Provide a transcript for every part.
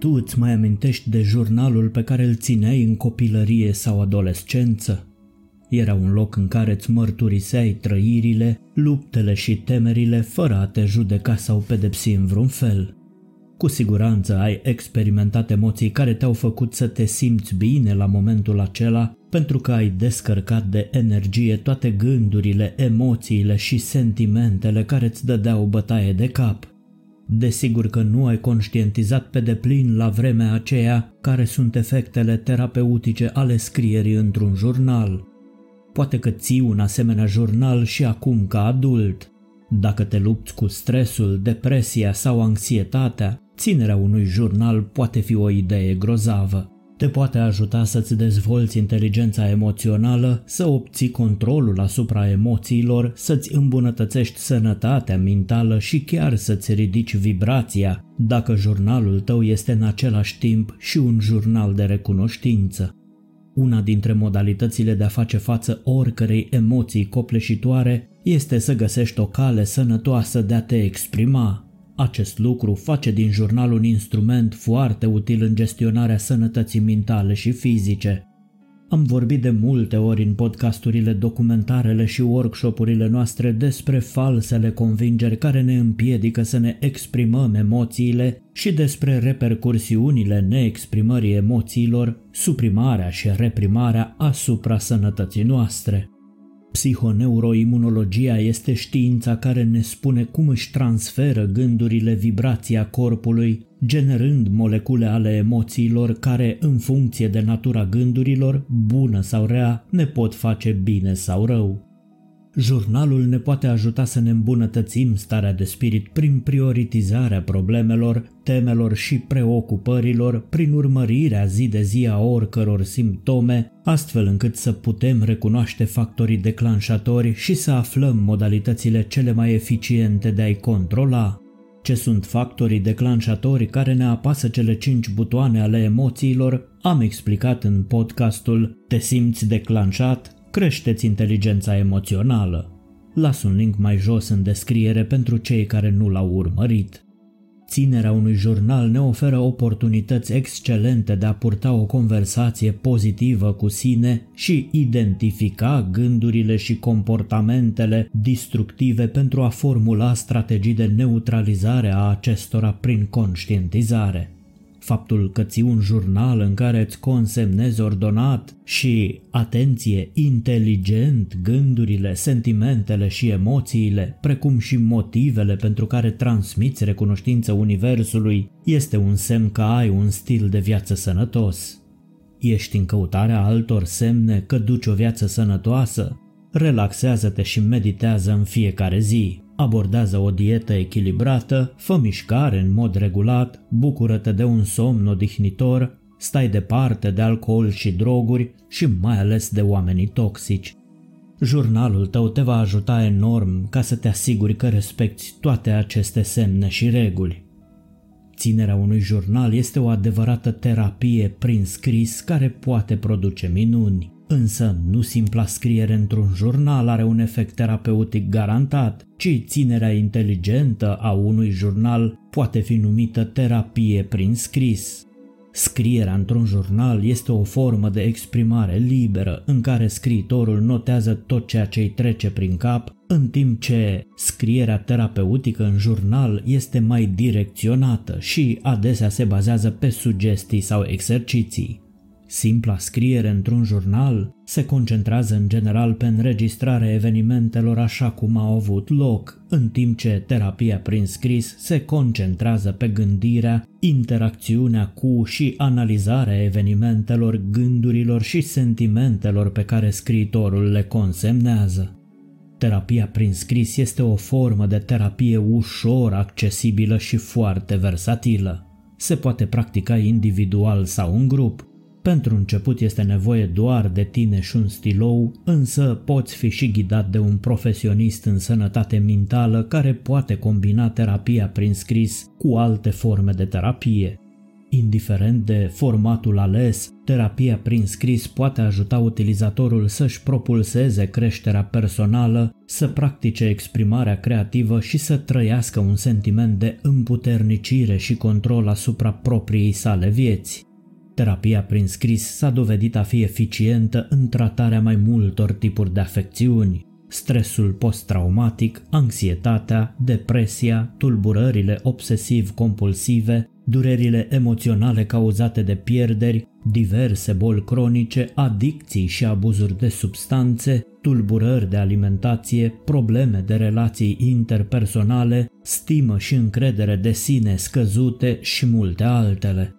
Tu îți mai amintești de jurnalul pe care îl țineai în copilărie sau adolescență? Era un loc în care îți mărturiseai trăirile, luptele și temerile fără a te judeca sau pedepsi în vreun fel. Cu siguranță ai experimentat emoții care te-au făcut să te simți bine la momentul acela pentru că ai descărcat de energie toate gândurile, emoțiile și sentimentele care îți dădeau bătaie de cap. Desigur că nu ai conștientizat pe deplin la vremea aceea care sunt efectele terapeutice ale scrierii într-un jurnal. Poate că ții un asemenea jurnal și acum ca adult. Dacă te lupți cu stresul, depresia sau anxietatea, ținerea unui jurnal poate fi o idee grozavă. Te poate ajuta să-ți dezvolți inteligența emoțională, să obții controlul asupra emoțiilor, să-ți îmbunătățești sănătatea mentală și chiar să-ți ridici vibrația, dacă jurnalul tău este în același timp și un jurnal de recunoștință. Una dintre modalitățile de a face față oricărei emoții copleșitoare este să găsești o cale sănătoasă de a te exprima. Acest lucru face din jurnal un instrument foarte util în gestionarea sănătății mentale și fizice. Am vorbit de multe ori în podcasturile, documentarele și workshopurile noastre despre falsele convingeri care ne împiedică să ne exprimăm emoțiile și despre repercursiunile neexprimării emoțiilor, suprimarea și reprimarea asupra sănătății noastre. Psihoneuroimunologia este știința care ne spune cum își transferă gândurile vibrația corpului, generând molecule ale emoțiilor care, în funcție de natura gândurilor, bună sau rea, ne pot face bine sau rău. Jurnalul ne poate ajuta să ne îmbunătățim starea de spirit prin prioritizarea problemelor, temelor și preocupărilor, prin urmărirea zi de zi a oricăror simptome, astfel încât să putem recunoaște factorii declanșatori și să aflăm modalitățile cele mai eficiente de a-i controla. Ce sunt factorii declanșatori care ne apasă cele cinci butoane ale emoțiilor, am explicat în podcastul Te simți declanșat? Creșteți inteligența emoțională. Las un link mai jos în descriere pentru cei care nu l-au urmărit. Ținerea unui jurnal ne oferă oportunități excelente de a purta o conversație pozitivă cu sine și identifica gândurile și comportamentele destructive pentru a formula strategii de neutralizare a acestora prin conștientizare. Faptul că ții un jurnal în care îți consemnezi ordonat și, atenție, inteligent gândurile, sentimentele și emoțiile, precum și motivele pentru care transmiți recunoștință Universului, este un semn că ai un stil de viață sănătos. Ești în căutarea altor semne că duci o viață sănătoasă? Relaxează-te și meditează în fiecare zi. Abordează o dietă echilibrată, fă mișcare în mod regulat, bucură-te de un somn odihnitor, stai departe de alcool și droguri și mai ales de oamenii toxici. Jurnalul tău te va ajuta enorm ca să te asiguri că respecti toate aceste semne și reguli. Ținerea unui jurnal este o adevărată terapie prin scris care poate produce minuni. Însă nu simpla scriere într-un jurnal are un efect terapeutic garantat, ci ținerea inteligentă a unui jurnal poate fi numită terapie prin scris. Scrierea într-un jurnal este o formă de exprimare liberă în care scriitorul notează tot ceea ce îi trece prin cap, în timp ce scrierea terapeutică în jurnal este mai direcționată și adesea se bazează pe sugestii sau exerciții. Simpla scriere într-un jurnal se concentrează în general pe înregistrarea evenimentelor așa cum au avut loc, în timp ce terapia prin scris se concentrează pe gândirea, interacțiunea cu și analizarea evenimentelor, gândurilor și sentimentelor pe care scriitorul le consemnează. Terapia prin scris este o formă de terapie ușor accesibilă și foarte versatilă. Se poate practica individual sau în grup, pentru început este nevoie doar de tine și un stilou, însă poți fi și ghidat de un profesionist în sănătate mentală care poate combina terapia prin scris cu alte forme de terapie. Indiferent de formatul ales, terapia prin scris poate ajuta utilizatorul să-și propulseze creșterea personală, să practice exprimarea creativă și să trăiască un sentiment de împuternicire și control asupra propriei sale vieți. Terapia prin scris s-a dovedit a fi eficientă în tratarea mai multor tipuri de afecțiuni, stresul post-traumatic, anxietatea, depresia, tulburările obsesiv-compulsive, durerile emoționale cauzate de pierderi, diverse boli cronice, adicții și abuzuri de substanțe, tulburări de alimentație, probleme de relații interpersonale, stimă și încredere de sine scăzute și multe altele.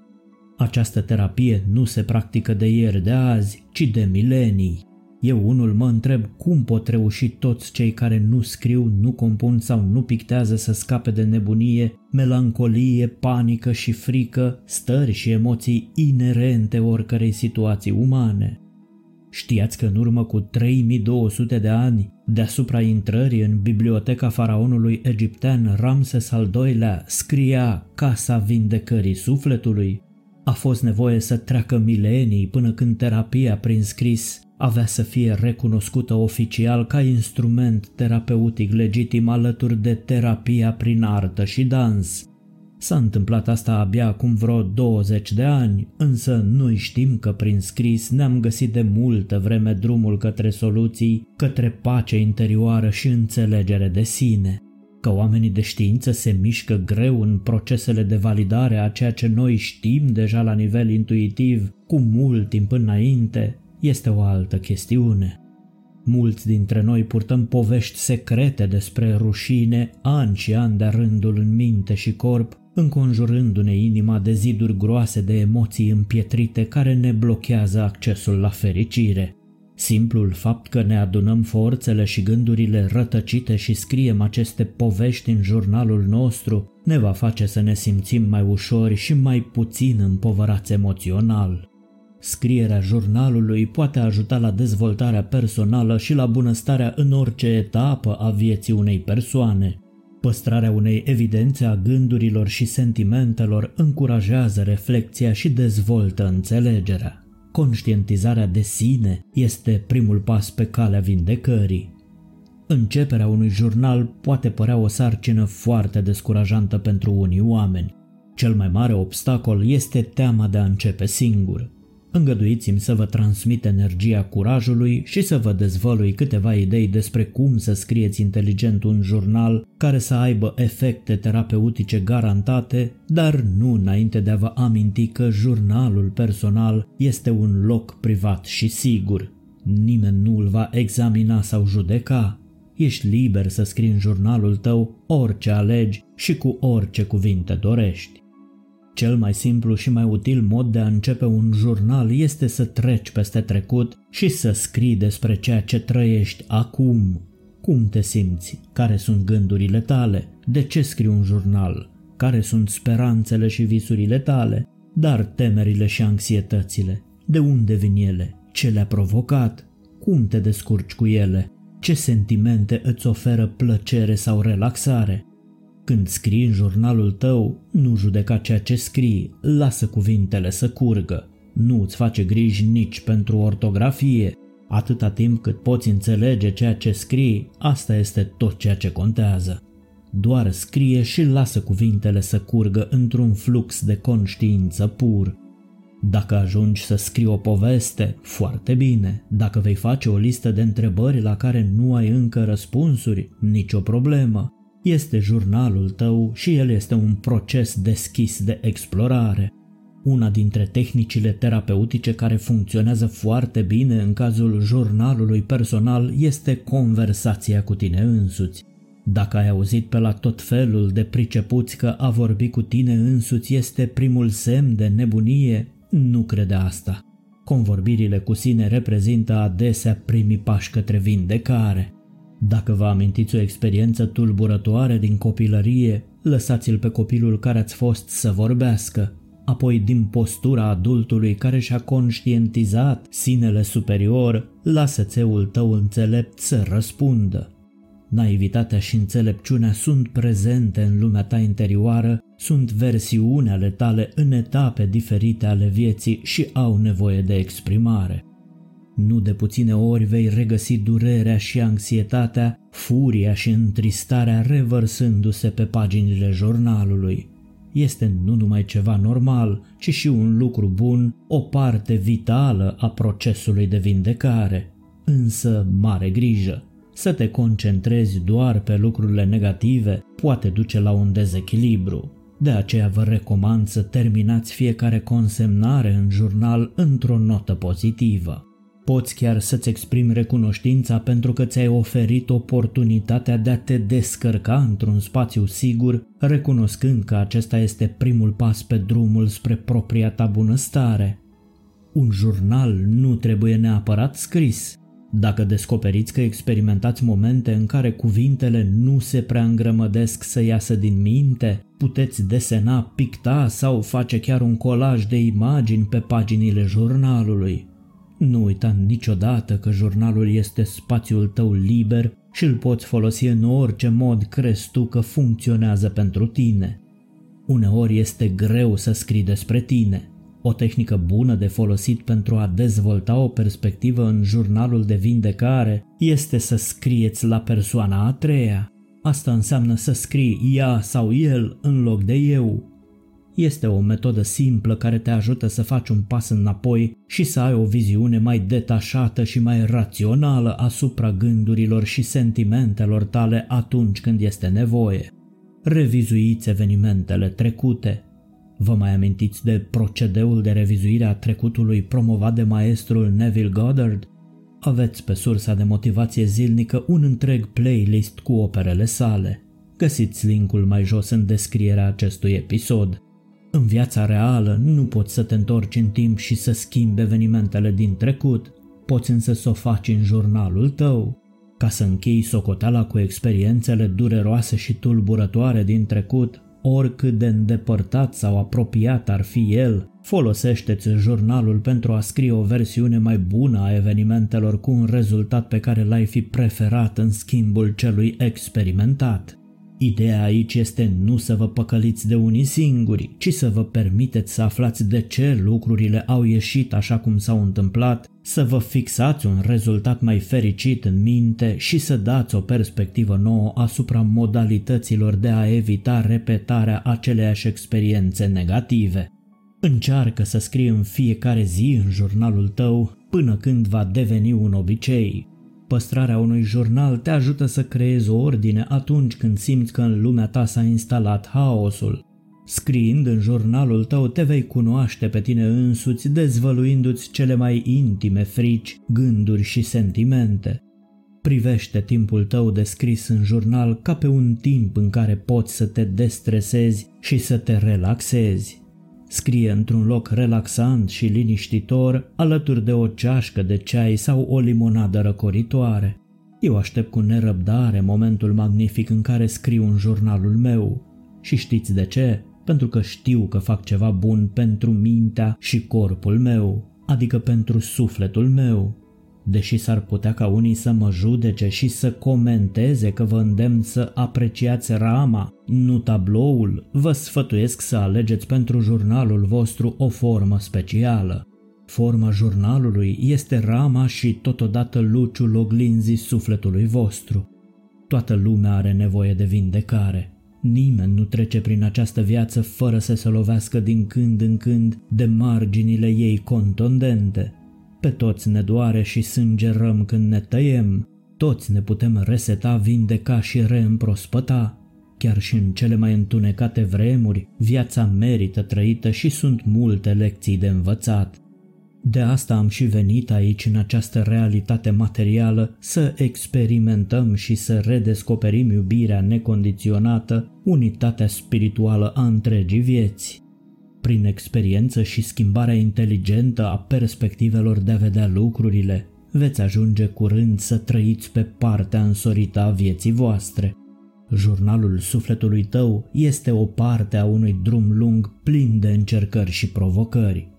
Această terapie nu se practică de ieri de azi, ci de milenii. Eu unul mă întreb cum pot reuși toți cei care nu scriu, nu compun sau nu pictează să scape de nebunie, melancolie, panică și frică, stări și emoții inerente oricărei situații umane. Știați că în urmă cu 3200 de ani, deasupra intrării în biblioteca faraonului egiptean Ramses al II-lea, scria Casa Vindecării Sufletului? A fost nevoie să treacă milenii până când terapia prin scris avea să fie recunoscută oficial ca instrument terapeutic legitim alături de terapia prin artă și dans. S-a întâmplat asta abia acum vreo 20 de ani, însă noi știm că prin scris ne-am găsit de multă vreme drumul către soluții, către pace interioară și înțelegere de sine. Că oamenii de știință se mișcă greu în procesele de validare a ceea ce noi știm deja la nivel intuitiv cu mult timp înainte, este o altă chestiune. Mulți dintre noi purtăm povești secrete despre rușine, ani și ani de rândul în minte și corp, înconjurându-ne inima de ziduri groase de emoții împietrite care ne blochează accesul la fericire. Simplul fapt că ne adunăm forțele și gândurile rătăcite și scriem aceste povești în jurnalul nostru ne va face să ne simțim mai ușori și mai puțin împovărați emoțional. Scrierea jurnalului poate ajuta la dezvoltarea personală și la bunăstarea în orice etapă a vieții unei persoane. Păstrarea unei evidențe a gândurilor și sentimentelor încurajează reflexia și dezvoltă înțelegerea. Conștientizarea de sine este primul pas pe calea vindecării. Începerea unui jurnal poate părea o sarcină foarte descurajantă pentru unii oameni. Cel mai mare obstacol este teama de a începe singur. Îngăduiți-mi să vă transmit energia curajului și să vă dezvălui câteva idei despre cum să scrieți inteligent un jurnal care să aibă efecte terapeutice garantate, dar nu înainte de a vă aminti că jurnalul personal este un loc privat și sigur. Nimeni nu îl va examina sau judeca. Ești liber să scrii în jurnalul tău orice alegi și cu orice cuvinte dorești. Cel mai simplu și mai util mod de a începe un jurnal este să treci peste trecut și să scrii despre ceea ce trăiești acum. Cum te simți? Care sunt gândurile tale? De ce scrii un jurnal? Care sunt speranțele și visurile tale? Dar temerile și anxietățile? De unde vin ele? Ce le-a provocat? Cum te descurci cu ele? Ce sentimente îți oferă plăcere sau relaxare? Când scrii în jurnalul tău, nu judeca ceea ce scrii, lasă cuvintele să curgă. Nu îți face griji nici pentru ortografie. Atâta timp cât poți înțelege ceea ce scrii, asta este tot ceea ce contează. Doar scrie și lasă cuvintele să curgă într-un flux de conștiință pur. Dacă ajungi să scrii o poveste, foarte bine. Dacă vei face o listă de întrebări la care nu ai încă răspunsuri, nicio problemă. Este jurnalul tău și el este un proces deschis de explorare. Una dintre tehnicile terapeutice care funcționează foarte bine în cazul jurnalului personal este conversația cu tine însuți. Dacă ai auzit pe la tot felul de pricepuți că a vorbi cu tine însuți este primul semn de nebunie, nu crede asta. Convorbirile cu sine reprezintă adesea primii pași către vindecare. Dacă vă amintiți o experiență tulburătoare din copilărie, lăsați-l pe copilul care ați fost să vorbească, apoi din postura adultului care și-a conștientizat sinele superior, lasă țeul tău înțelept să răspundă. Naivitatea și înțelepciunea sunt prezente în lumea ta interioară, Sunt versiuni ale tale în etape diferite ale vieții și au nevoie de exprimare. Nu de puține ori vei regăsi durerea și anxietatea, furia și întristarea revărsându-se pe paginile jurnalului. Este nu numai ceva normal, ci și un lucru bun, o parte vitală a procesului de vindecare. Însă, mare grijă! Să te concentrezi doar pe lucrurile negative poate duce la un dezechilibru. De aceea vă recomand să terminați fiecare consemnare în jurnal într-o notă pozitivă. Poți chiar să-ți exprimi recunoștința pentru că ți-ai oferit oportunitatea de a te descărca într-un spațiu sigur, recunoscând că acesta este primul pas pe drumul spre propria ta bunăstare. Un jurnal nu trebuie neapărat scris. Dacă descoperiți că experimentați momente în care cuvintele nu se prea îngrămădesc să iasă din minte, puteți desena, picta sau face chiar un colaj de imagini pe paginile jurnalului. Nu uita niciodată că jurnalul este spațiul tău liber și îl poți folosi în orice mod crezi tu că funcționează pentru tine. Uneori este greu să scrii despre tine. O tehnică bună de folosit pentru a dezvolta o perspectivă în jurnalul de vindecare este să scrieți la persoana a treia. Asta înseamnă să scrii ea sau el în loc de eu, este o metodă simplă care te ajută să faci un pas înapoi și să ai o viziune mai detașată și mai rațională asupra gândurilor și sentimentelor tale atunci când este nevoie. Revizuiți evenimentele trecute. Vă mai amintiți de procedeul de revizuire a trecutului promovat de maestrul Neville Goddard? Aveți pe sursa de motivație zilnică un întreg playlist cu operele sale. Găsiți linkul mai jos în descrierea acestui episod. În viața reală nu poți să te întorci în timp și să schimbi evenimentele din trecut, poți însă să o faci în jurnalul tău. Ca să închei socoteala cu experiențele dureroase și tulburătoare din trecut, oricât de îndepărtat sau apropiat ar fi el, folosește-ți jurnalul pentru a scrie o versiune mai bună a evenimentelor cu un rezultat pe care l-ai fi preferat în schimbul celui experimentat. Ideea aici este nu să vă păcăliți de unii singuri, ci să vă permiteți să aflați de ce lucrurile au ieșit așa cum s-au întâmplat, să vă fixați un rezultat mai fericit în minte și să dați o perspectivă nouă asupra modalităților de a evita repetarea aceleiași experiențe negative. Încearcă să scrii în fiecare zi în jurnalul tău până când va deveni un obicei. Păstrarea unui jurnal te ajută să creezi o ordine atunci când simți că în lumea ta s-a instalat haosul. Scriind în jurnalul tău te vei cunoaște pe tine însuți, dezvăluindu-ți cele mai intime frici, gânduri și sentimente. Privește timpul tău de scris în jurnal ca pe un timp în care poți să te destresezi și să te relaxezi. Scrie într-un loc relaxant și liniștitor, alături de o ceașcă de ceai sau o limonadă răcoritoare. Eu aștept cu nerăbdare momentul magnific în care scriu în jurnalul meu. Și știți de ce? Pentru că știu că fac ceva bun pentru mintea și corpul meu, adică pentru sufletul meu, Deși s-ar putea ca unii să mă judece și să comenteze că vă îndemn să apreciați rama, nu tabloul, vă sfătuiesc să alegeți pentru jurnalul vostru o formă specială. Forma jurnalului este rama și totodată luciul oglinzii sufletului vostru. Toată lumea are nevoie de vindecare. Nimeni nu trece prin această viață fără să se lovească din când în când de marginile ei contondente. Pe toți ne doare și sângerăm când ne tăiem, toți ne putem reseta, vindeca și reîmprospăta. Chiar și în cele mai întunecate vremuri, viața merită trăită și sunt multe lecții de învățat. De asta am și venit aici în această realitate materială să experimentăm și să redescoperim iubirea necondiționată, unitatea spirituală a întregii vieți. Prin experiență și schimbarea inteligentă a perspectivelor de a vedea lucrurile, veți ajunge curând să trăiți pe partea însorită a vieții voastre. Jurnalul sufletului tău este o parte a unui drum lung plin de încercări și provocări.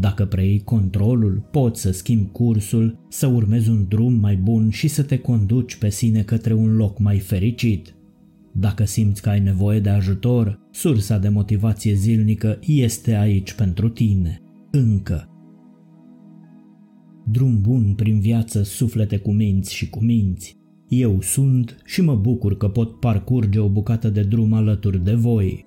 Dacă preiei controlul, poți să schimbi cursul, să urmezi un drum mai bun și să te conduci pe sine către un loc mai fericit. Dacă simți că ai nevoie de ajutor, sursa de motivație zilnică este aici pentru tine. Încă. Drum bun prin viață, suflete cu minți și cu minți. Eu sunt și mă bucur că pot parcurge o bucată de drum alături de voi.